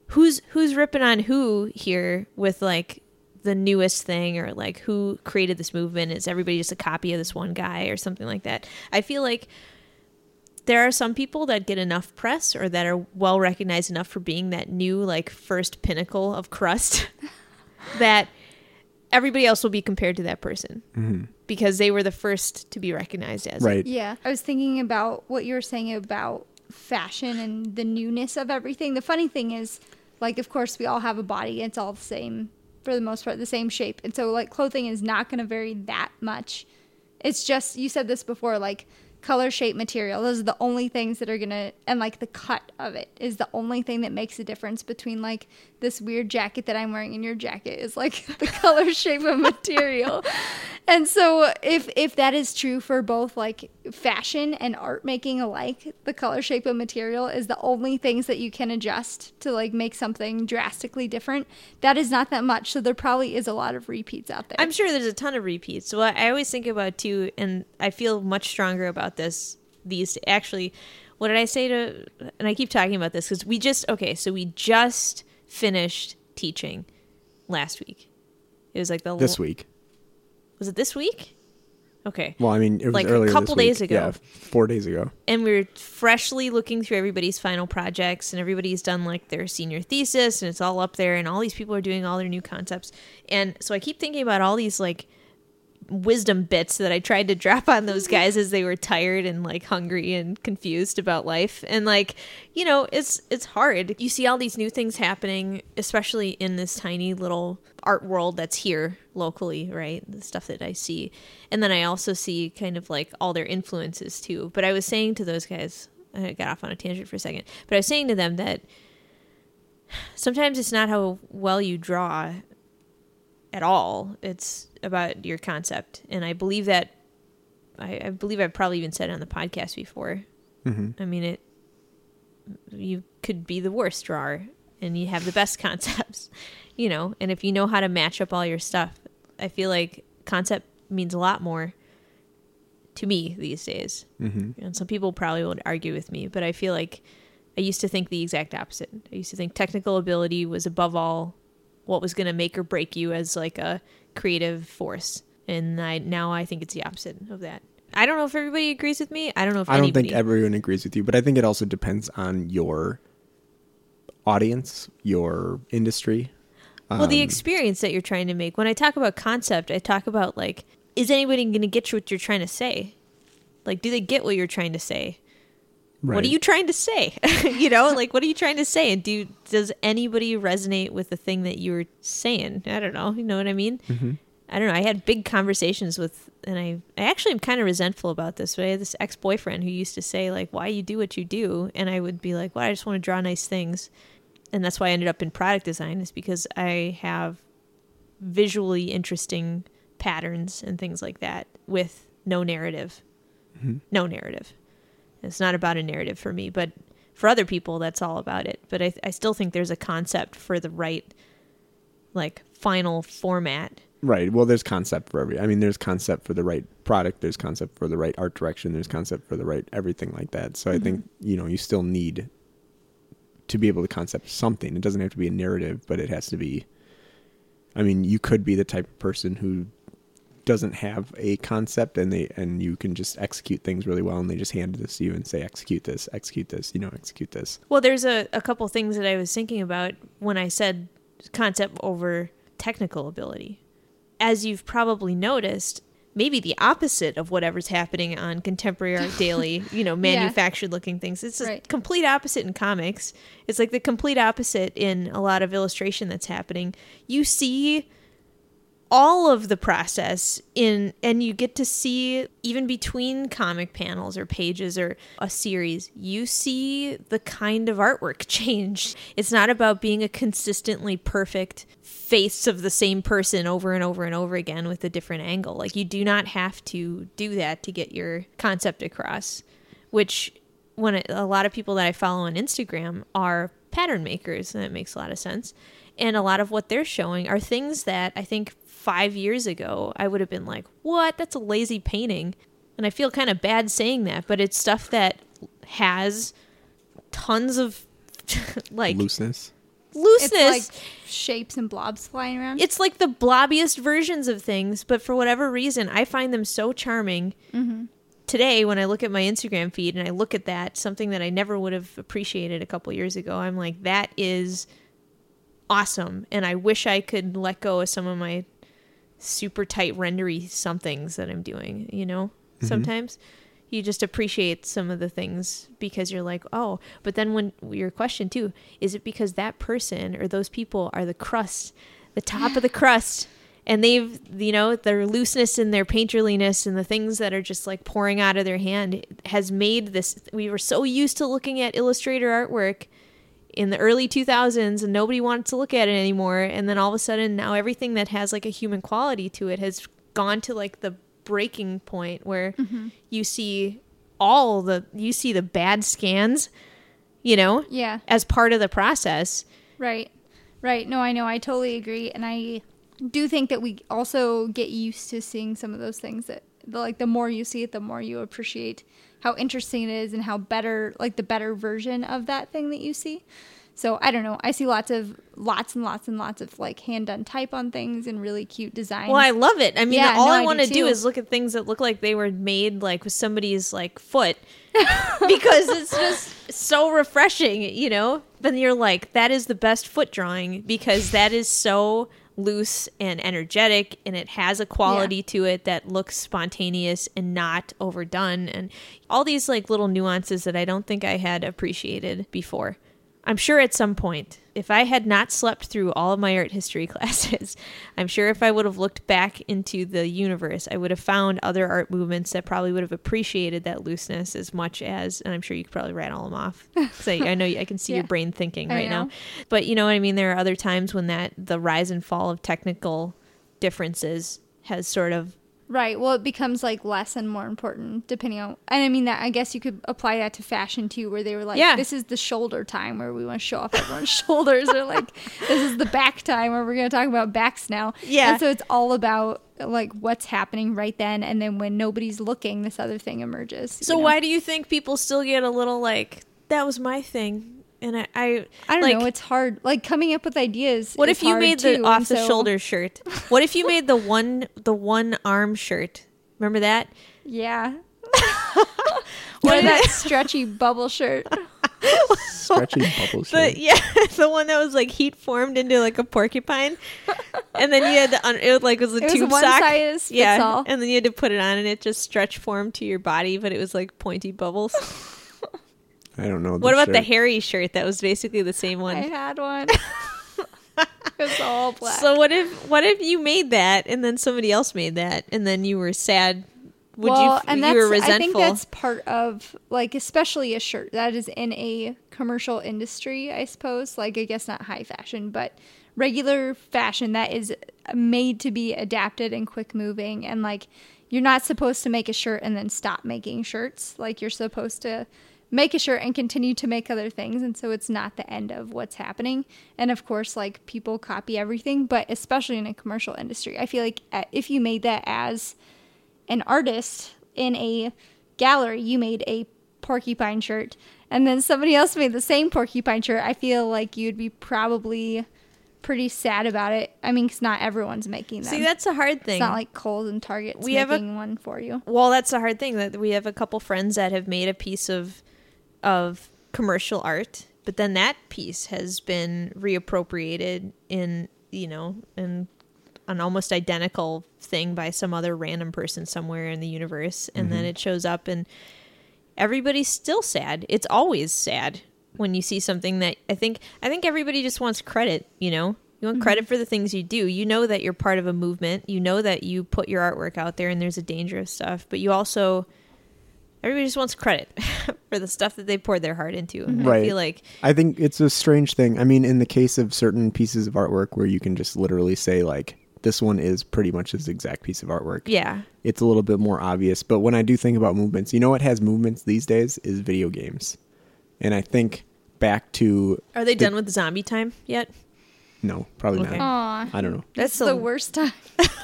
who's who's ripping on who here with like the newest thing or like who created this movement is everybody just a copy of this one guy or something like that i feel like there are some people that get enough press or that are well recognized enough for being that new like first pinnacle of crust that everybody else will be compared to that person mm-hmm. because they were the first to be recognized as it. Right. Yeah, I was thinking about what you were saying about fashion and the newness of everything. The funny thing is, like, of course, we all have a body. It's all the same for the most part, the same shape, and so like clothing is not going to vary that much. It's just you said this before, like color, shape, material. Those are the only things that are gonna, and like the cut of it is the only thing that makes a difference between like this weird jacket that I'm wearing and your jacket is like the color, shape, and material. And so if if that is true for both like fashion and art making alike, the color, shape, and material is the only things that you can adjust to like make something drastically different. That is not that much. So there probably is a lot of repeats out there. I'm sure there's a ton of repeats. What I always think about too, and I feel much stronger about this these actually. What did I say to? And I keep talking about this because we just okay. So we just finished teaching last week. It was like the This week. Was it this week? Okay. Well, I mean, it was Like a couple this week. days ago. Yeah, four days ago. and we are freshly looking through everybody's final projects and everybody's done like their senior thesis and it's all up there and all these people are doing all their new concepts and so i keep thinking about all these like wisdom bits that i tried to drop on those guys as they were tired and like hungry and confused about life. And like you know it's it's hard. You see all these new things happening especially in this tiny little art world that's here locally right? The stuff that i see. And then i also see kind of like all their influences too. But i was saying to those guys i got off on a tangent for a second but i was saying to them that sometimes it's not how well you draw at all. It's about your concept. And I believe that I, I believe I've probably even said it on the podcast before. hmm I mean it you could be the worst drawer and you have the best concepts, you know, and if you know how to match up all your stuff, I feel like concept means a lot more to me these days. hmm And some people probably would argue with me, but I feel like I used to think the exact opposite. I used to think technical ability was above all what was going to make or break you as like a creative force. And I now I think it's the opposite of that. I don't know if everybody agrees with me. I don't know if I don't anybody. think everyone agrees with you, but I think it also depends on your audience, your industry. well, the Um, experience that you're trying to make. When I talk about concept, I talk about like, is anybody going to get you what you're trying to say? Like, do they get what you're trying to say? What are you trying to say? you know, like what are you trying to say? And do does anybody resonate with the thing that you were saying? I don't know. You know what I mean? Mhm. I don't know. I had big conversations with, and I, I actually am kind of resentful about this. But I had this ex boyfriend who used to say like, "Why you do what you do?" And I would be like, "Well, I just want to draw nice things," and that's why I ended up in product design. Is because I have visually interesting patterns and things like that with no narrative, Mhm. no narrative. It's not about a narrative for me, but for other people, that's all about it. But I, I still think there's a concept for the right, like, final format. Right. Well, there's concept for every. I mean, there's concept for the right product. There's concept for the right art direction. There's concept for the right everything like that. So I think mm-hmm. you know you still need to be able to concept something. It doesn't have to be a narrative, but it has to be. I mean, you could be the type of person who doesn't have a concept and they and you can just execute things really well and they just hand this to you and say execute this execute this you know execute this Well, there's a, a couple things that I was thinking about when I said concept over technical ability. As you've probably noticed, maybe the opposite of whatever's happening on Contemporary Art Daily, you know, manufactured looking things. It's the Right. complete opposite in comics. It's like the complete opposite in a lot of illustration that's happening. You see all of the process in and you get to see even between comic panels or pages or a series you see the kind of artwork change it's not about being a consistently perfect face of the same person over and over and over again with a different angle like you do not have to do that to get your concept across which when a lot of people that I follow on Instagram are pattern makers, and that makes a lot of sense. And a lot of what they're showing are things that I think five years ago I would have been like, "What? That's a lazy painting," and I feel kind of bad saying that, but it's stuff that has tons of like looseness looseness. It's like shapes and blobs flying around. it's like the blobbiest versions of things, but for whatever reason, I find them so charming. Mm-hmm. Today, when I look at my Instagram feed and I look at that, something that I never would have appreciated a couple years ago, I'm like, that is awesome. And I wish I could let go of some of my super tight rendery somethings that I'm doing, you know? Mm-hmm. Sometimes you just appreciate some of the things because you're like, oh, but then when your question too, is it because that person or those people are the crust, the top of the crust? And they've, you know, their looseness and their painterliness and the things that are just like pouring out of their hand has made this. We were so used to looking at Illustrator artwork in the early 2000s and nobody wanted to look at it anymore. And then all of a sudden now everything that has like a human quality to it has gone to like the breaking point where mm-hmm. you see all the you see the bad scans you know yeah, as part of the process. Right, right. No, I know. I totally agree, and I do think that we also get used to seeing some of those things that, the, like, the more you see it, the more you appreciate how interesting it is and how better, like, the better version of that thing that you see. So I don't know. I see lots of lots and lots and lots of like hand done type on things and really cute designs. well i love it i mean Yeah, all no, i want to do too. is look at things that look like they were made like with somebody's like foot because it's just so refreshing you know Then you're like that is the best foot drawing because that is so loose and energetic and it has a quality to it that looks spontaneous and not overdone and all these like little nuances that I don't think I had appreciated before. I'm sure at some point, if I had not slept through all of my art history classes, I'm sure if I would have looked back into the universe, I would have found other art movements that probably would have appreciated that looseness as much as, and I'm sure you could probably write rattle them off. So I know I can see your brain thinking right now. But you know what I mean? There are other times when that the rise and fall of technical differences has sort of Right. Well, it becomes like less and more important depending on. And I mean that I guess you could apply that to fashion too, where they were like, Yeah. "This is the shoulder time where we want to show off everyone's shoulders," or like, "This is the back time where we're going to talk about backs now." Yeah. And so it's all about like what's happening right then, and then when nobody's looking, this other thing emerges. So you know? why do you think people still get a little like that was my thing? And I, I, I don't like, know. It's hard. Like coming up with ideas. What is if you hard, made the too, off the so... shoulder shirt? What if you made the one the one arm shirt? Remember that? Yeah. what is that stretchy bubble shirt? Stretchy bubble The shirt. yeah, the one that was like heat formed into like a porcupine, and then you had to un- it was like was a It was tube one sock. size fits yeah, all. and then you had to put it on, and it just stretch formed to your body, but it was like pointy bubbles. I don't know. what about the shirt. hairy shirt that was basically the same one? I had one. it was all black. So what if what if you made that and then somebody else made that and then you were sad? Would well, you and you that's, were resentful? I think that's part of like especially a shirt that is in a commercial industry, I suppose. Like I guess not high fashion, but regular fashion that is made to be adapted and quick moving and like you're not supposed to make a shirt and then stop making shirts. Like you're supposed to make a shirt and continue to make other things and so it's not the end of what's happening. And of course like people copy everything, but especially in a commercial industry. I feel like uh, if you made that as an artist in a gallery, you made a porcupine shirt, and then somebody else made the same porcupine shirt, I feel like you'd be probably pretty sad about it. I mean, 'cause not everyone's making them. See, that's a hard thing. it's not like Kohl's and Target's We have a- making one for you. well, that's the hard thing that we have a couple friends that have made a piece of of commercial art, but then that piece has been reappropriated in you know in an almost identical thing by some other random person somewhere in the universe, and then mm-hmm. it shows up and everybody's still sad. It's always sad when you see something that I think I think everybody just wants credit, you know. You want mm-hmm. credit for the things you do. You know that you're part of a movement. You know that you put your artwork out there and there's a danger of stuff, but you also everybody just wants credit for the stuff that they poured their heart into. And I Right. feel like I think it's a strange thing. I mean, in the case of certain pieces of artwork where you can just literally say like this one is pretty much this exact piece of artwork. yeah. It's a little bit more obvious, but when I do think about movements, you know what has movements these days is video games. And I think back to Are they The- done with zombie time yet? no, probably Okay. not. Aw, I don't know. That's that's the a- worst time.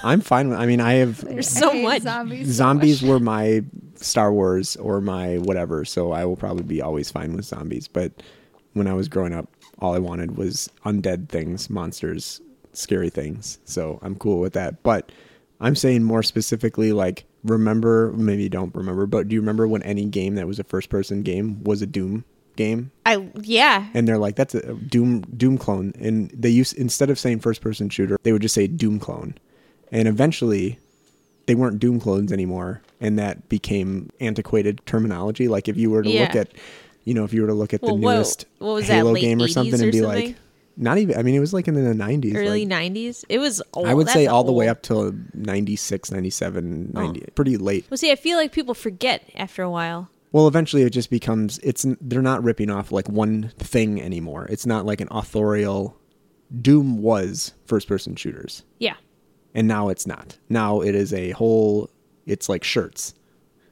I'm fine with I mean, I have There's I so much. zombies. so zombies much. were my Star Wars or my whatever, so I will probably be always fine with zombies. But when I was growing up, all I wanted was undead things, monsters, scary things. So I'm cool with that. But I'm saying more specifically, like, remember, maybe you don't remember, but do you remember when any game that was a first person game was a Doom game? I yeah. And they're like, that's a Doom Doom clone. And they used instead of saying first person shooter, they would just say Doom clone. And eventually they weren't Doom clones anymore, and that became antiquated terminology. Like if you were to look at, you know, if you were to look at the Well, what- newest what was Halo late game or something, or and be something? like, not even. I mean, it was like in the nineties, Early like, 90s. It was old. I would That's say all the way up till 96, 97, Oh. 90, pretty late. Well, see, I feel like people forget after a while. Well, eventually it just becomes it's they're not ripping off like one thing anymore. It's not like an authorial. Doom was first person shooters, Yeah. And now it's not. Now it is a whole. It's like shirts.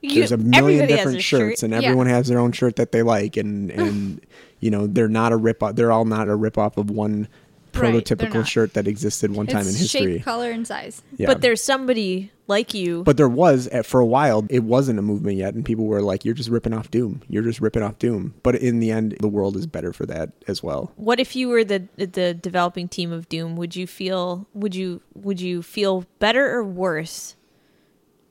You- There's a million everybody different a shirts, shirt. and Yeah. everyone has their own shirt that they like, and and you know they're not a rip off. They're all not a rip off of one prototypical not. shirt that existed one time it's in history. shape, color, and size. Yeah. But there's somebody like you. But there was at- for a while. It wasn't a movement yet, and people were like, "You're just ripping off Doom. You're just ripping off Doom." But in the end, the world is better for that as well. what if you were the the developing team of Doom? Would you feel would you would you feel better or worse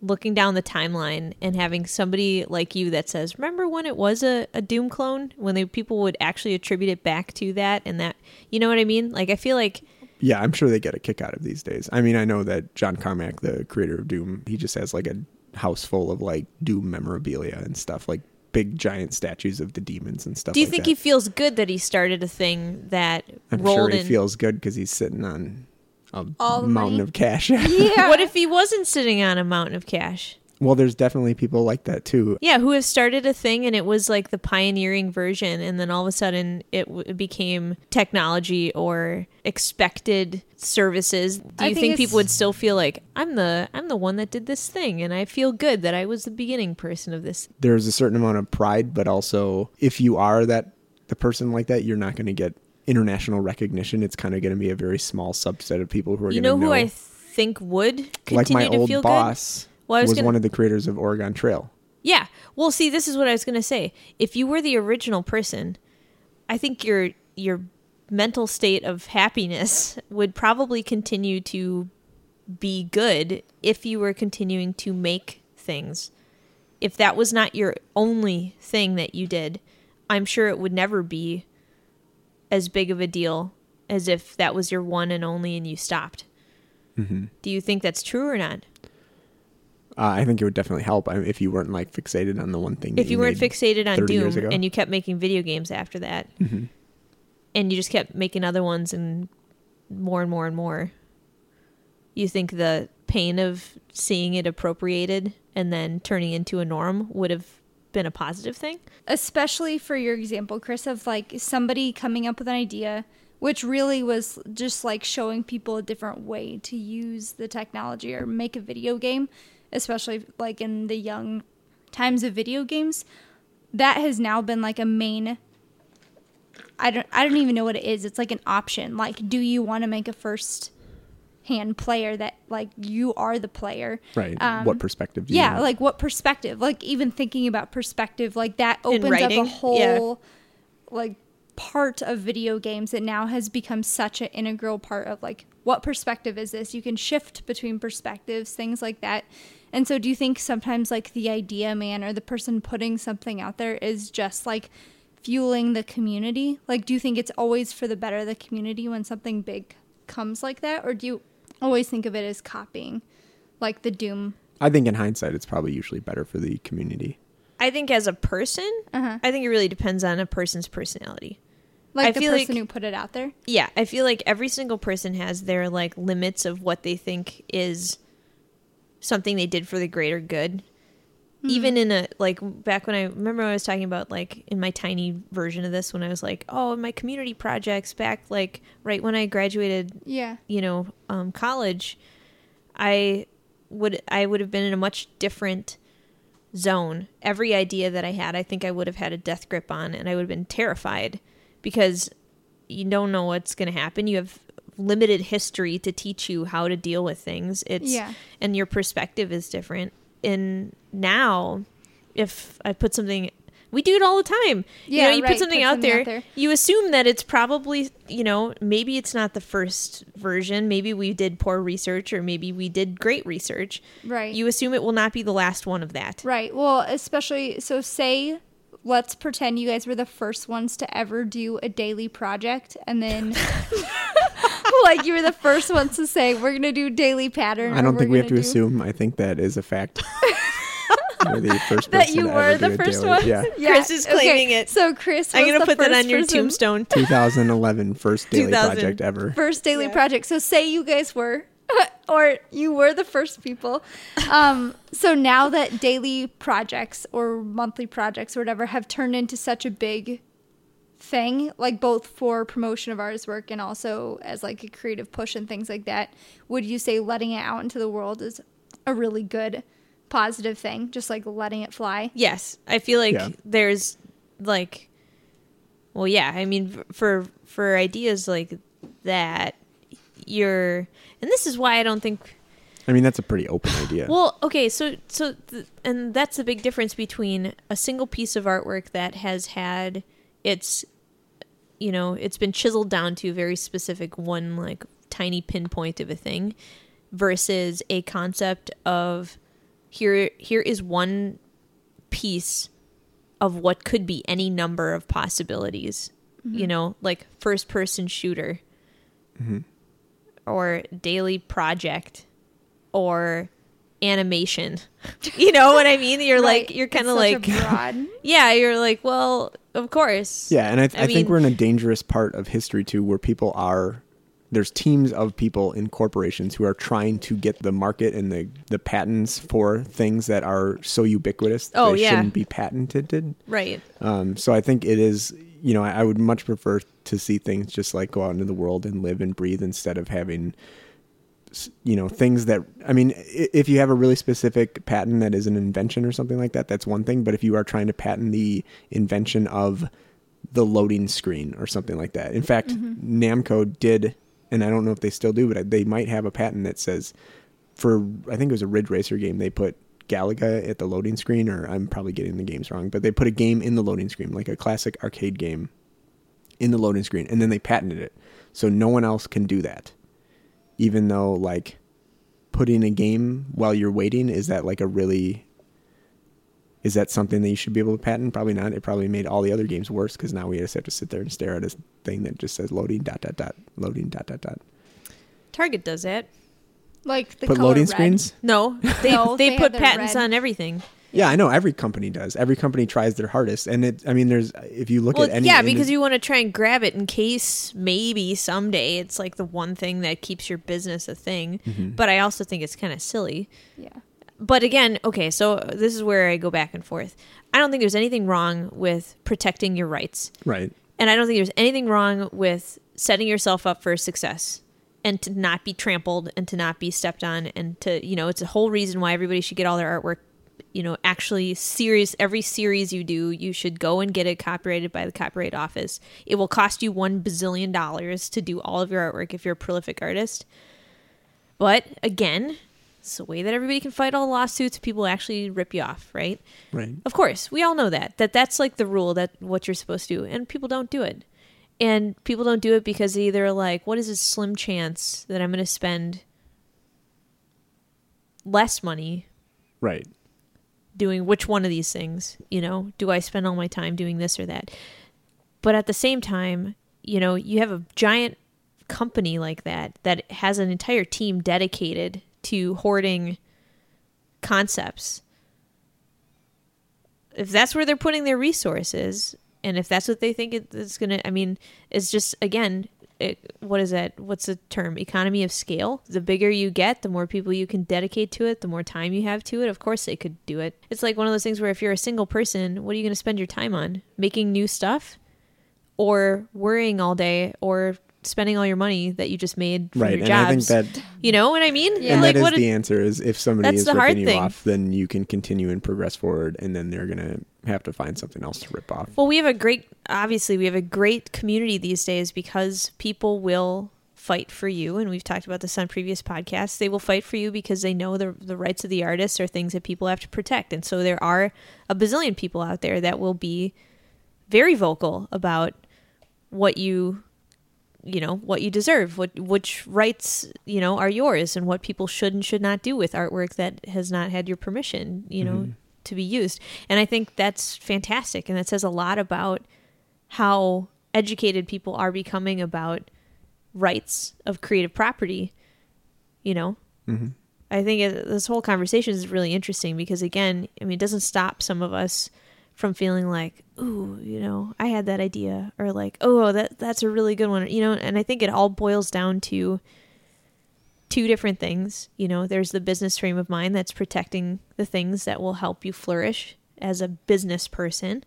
looking down the timeline and having somebody like you that says, "Remember when it was a, a Doom clone?" When they people would actually attribute it back to that and that, you know what I mean? Like I feel like Yeah, I'm sure they get a kick out of these days. I mean, I know that John Carmack, the creator of Doom, he just has like a house full of like Doom memorabilia and stuff, like big giant statues of the demons and stuff. Do you like think that. he feels good that he started a thing that I'm rolled sure he in? feels good because he's sitting on a All the mountain money. of cash. Yeah. What if he wasn't sitting on a mountain of cash? Well, there's definitely people like that too. Yeah, who have started a thing and it was like the pioneering version, and then all of a sudden it, w- it became technology or expected services. Do I you think think, people would still feel like I'm the I'm the one that did this thing, and I feel good that I was the beginning person of this? There's a certain amount of pride, but also if you are that the person like that, you're not going to get international recognition. It's kind of going to be a very small subset of people who are You going to know who I think would continue like my to old feel boss Well, I was was, gonna- one of the creators of Oregon Trail. Yeah. Well, see, this is what I was going to say. If you were the original person, I think your your mental state of happiness would probably continue to be good if you were continuing to make things. If that was not your only thing that you did, I'm sure it would never be as big of a deal as if that was your one and only and you stopped. Mm-hmm. Do you think that's true or not? Uh, I think it would definitely help I- if you weren't like fixated on the one thing. that if you weren't made fixated on Doom and you kept making video games after that, Mhm. and you just kept making other ones and more and more and more, you think the pain of seeing it appropriated and then turning into a norm would have been a positive thing? especially for your example, Chris, of like somebody coming up with an idea, which really was just like showing people a different way to use the technology or make a video game, especially like in the young times of video games. That has now been like a main. I don't. I don't even know what it is. It's like an option. Like, do you want to make a first hand player that like you are the player? right. Um, what perspective? Do you yeah have? like what perspective like even thinking about perspective like that opens up writing, a yeah. whole like part of video games that now has become such an integral part of like what perspective is this you can shift between perspectives things like that and so do you think sometimes like the idea man or the person putting something out there is just like fueling the community like do you think it's always for the better of the community when something big comes like that or do you always think of it as copying like the doom I think in hindsight, it's probably usually better for the community. I think as a person, Uh-huh. I think it really depends on a person's personality. Like I the feel person like- who put it out there. Yeah, I feel like every single person has their like limits of what they think is something they did for the greater good. Even in a like back when I remember I was talking about like in my tiny version of this when I was like, oh, my community projects back like right when I graduated Yeah. you know um, college i would i would have been in a much different zone every idea that i had i think i would have had a death grip on and i would have been terrified because you don't know what's going to happen you have limited history to teach you how to deal with things it's Yeah. and your perspective is different and now if i put something we do it all the time you Yeah, know you right, put something, put out, something there, out there. you assume that it's probably you know maybe it's not the first version maybe we did poor research or maybe we did great research Right. you assume it will not be the last one of that Right. Well, especially so say let's pretend you guys were the first ones to ever do a daily project and then like you were the first ones to say we're going to do daily pattern. I don't think we have to do-" assume. I think that is a fact. We're the first that person you were the first daily- one. Yeah. Chris is claiming it. So Chris, i'm gonna the put that on your person- tombstone 2011 first daily 2000. project ever. First daily Yeah. project. So say you guys were, or you were the first people. Um, so now that daily projects or monthly projects or whatever have turned into such a big thing, like both for promotion of artist work and also as like a creative push and things like that, would you say letting it out into the world is a really good positive thing? Just like letting it fly. yes i feel like Yeah. there's like well yeah i mean for for ideas like that you're and this is why i don't think I mean, that's a pretty open idea. Well, okay, so so th- and that's the big difference between a single piece of artwork that has had its you know, it's been chiseled down to a very specific one like tiny pinpoint of a thing versus a concept of here here is one piece of what could be any number of possibilities. You mm-hmm. know, like first person shooter mm-hmm. Or daily project or animation. you know what I mean? You're Right. like you're kind of like yeah, you're like, well, of course. Yeah, and I, I, I think we're in a dangerous part of history too, where people are. There's teams of people in corporations who are trying to get the market and the, the patents for things that are so ubiquitous that Oh, they yeah. shouldn't be patented. Right. Um, so I think it is, you know, I, I would much prefer to see things just like go out into the world and live and breathe instead of having, you know, things that, I mean, if you have a really specific patent that is an invention or something like that, that's one thing. But if you are trying to patent the invention of the loading screen or something like that, in fact, mm-hmm. Namco did, and I don't know if they still do, but they might have a patent that says for, I think it was a Ridge Racer game, they put Galaga at the loading screen, or I'm probably getting the games wrong, but they put a game in the loading screen, like a classic arcade game in the loading screen, and then they patented it. So no one else can do that. Even though, like, putting a game while you're waiting, is that like a really. Is that something that you should be able to patent? Probably not. It probably made all the other games worse because now we just have to sit there and stare at a thing that just says loading dot dot dot loading dot dot dot. Target does that. Like the Put color loading red. screens. No, they No, they, they put patents red. on everything. Yeah, I know every company does. Every company tries their hardest, and it. I mean, there's if you look Well, at any. yeah, because you want to try and grab it in case maybe someday it's like the one thing that keeps your business a thing. Mm-hmm. But I also think it's kind of silly. Yeah. But again, okay, so this is where I go back and forth. I don't think there's anything wrong with protecting your rights. right. And I don't think there's anything wrong with setting yourself up for success and to not be trampled and to not be stepped on and to, you know, it's a whole reason why everybody should get all their artwork, you know, actually serious every series you do, you should go and get it copyrighted by the copyright office. It will cost you 1 bazillion dollars to do all of your artwork if you're a prolific artist. But again, it's a way that everybody can fight all lawsuits people actually rip you off, right? Right. Of course, we all know that that that's like the rule that what you're supposed to do, and people don't do it. And people don't do it because they either like, what is a slim chance that I'm going to spend less money Right. Doing which one of these things? You know, do I spend all my time doing this or that? But at the same time, you know, you have a giant company like that that has an entire team dedicated to hoarding concepts. If that's where they're putting their resources, and if that's what they think it's going to, I mean, it's just, again, it, what is that? What's the term? Economy of scale. The bigger you get, the more people you can dedicate to it, the more time you have to it. Of course, they could do it. It's like one of those things where if you're a single person, what are you going to spend your time on? Making new stuff? Or worrying all day? Or spending all your money that you just made from Right. your And I think that you know what I mean? Yeah. and Like, that is what the answer is if somebody is ripping you thing. off, then you can continue and progress forward, and then they're gonna have to find something else to rip off. Well, we have a great, obviously, we have a great community these days because people will fight for you. And we've talked about this on previous podcasts. They will fight for you because they know the, the rights of the artist are things that people have to protect. And so there are a bazillion people out there that will be very vocal about what you you know what you deserve what which rights you know are yours and what people should and should not do with artwork that has not had your permission you know mm-hmm. To be used. And i think that's fantastic. And that says a lot about how educated people are becoming about rights of creative property you know? Hmm I think this whole conversation is really interesting because, again, I mean, it doesn't stop some of us from feeling like, ooh, you know, I had that idea, or like, oh, that that's a really good one, you know. And I think it all boils down to two different things. You know, there's the business frame of mind that's protecting the things that will help you flourish as a business person,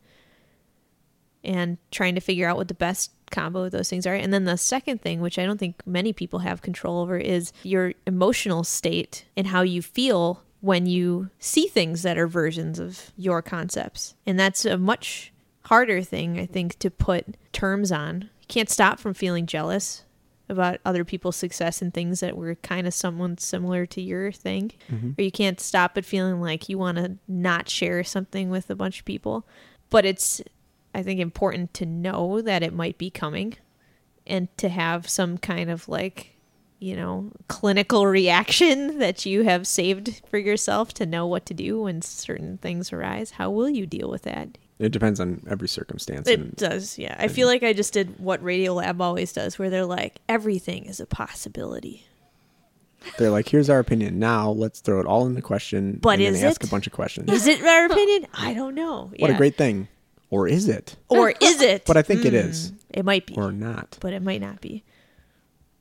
and trying to figure out what the best combo of those things are. And then the second thing, which I don't think many people have control over, is your emotional state and how you feel when you see things that are versions of your concepts. And that's a much harder thing, I think, to put terms on. You can't stop from feeling jealous about other people's success and things that were kind of someone similar to your thing. Mm-hmm. Or you can't stop but feeling like you want to not share something with a bunch of people. But it's I think important to know that it might be coming and to have some kind of like, you know, clinical reaction that you have saved for yourself to know what to do when certain things arise. How will you deal with that? It depends on every circumstance. It and does, yeah. I feel like I just did what Radio Lab always does, where they're like, everything is a possibility. They're like, here's our opinion. Now let's throw it all in the question. But and then is ask it? a bunch of questions. Is it our opinion? I don't know. What a great thing. Or is it? Or is it? But I think it is. Mm, it might be, Or not. but it might not be.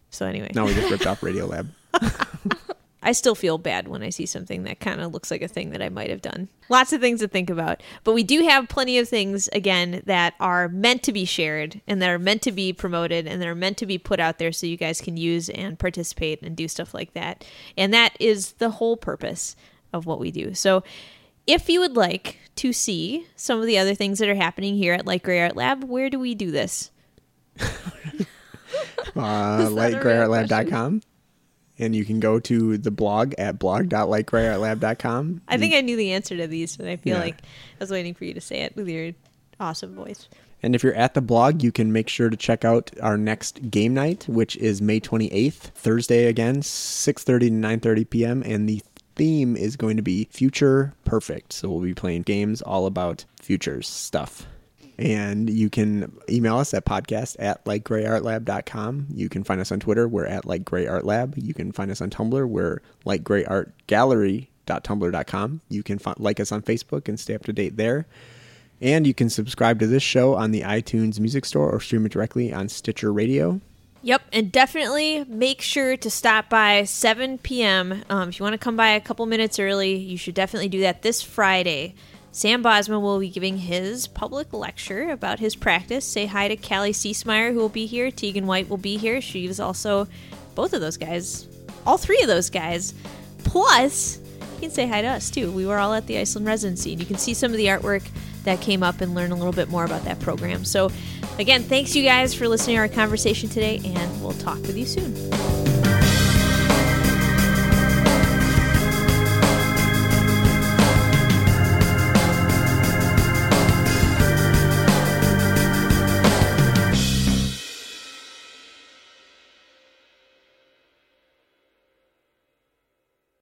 So anyway, Now we just ripped off Radio Lab. I still feel bad when I see something that kind of looks like a thing that I might have done. Lots of things to think about. But we do have plenty of things, again, that are meant to be shared and that are meant to be promoted and that are meant to be put out there so you guys can use and participate and do stuff like that. And that is the whole purpose of what we do. So if you would like to see some of the other things that are happening here at Light Grey Art Lab, where do we do this? Uh, Is that a lightgreyartlab.com. And you can go to the blog at blog.lightgreyartlab.com. I think I knew the answer to these, but I feel Yeah. like I was waiting for you to say it with your awesome voice. And if you're at the blog, you can make sure to check out our next game night, which is May 28th, Thursday again, 6:30 to 9:30 p.m. And the theme is going to be Future Perfect. So we'll be playing games all about futures stuff. And you can email us at podcast at lightgreyartlab.com. You can find us on Twitter. We're at lightgreyartlab. You can find us on Tumblr. We're lightgreyartgallery.tumblr.com. You can fi- like us on Facebook and stay up to date there. And you can subscribe to this show on the iTunes Music Store or stream it directly on Stitcher Radio. Yep, and definitely make sure to stop by 7 p.m. Um, if you want to come by a couple minutes early, you should definitely do that this Friday. Sam Bosma will be giving his public lecture about his practice. Say hi to Kali Ciesemier, who will be here. Teagan White will be here. She was also both of those guys, all three of those guys. Plus, you can say hi to us too. We were all at the Iceland residency, and you can see some of the artwork that came up and learn a little bit more about that program. So, again, thanks you guys for listening to our conversation today, and we'll talk with you soon.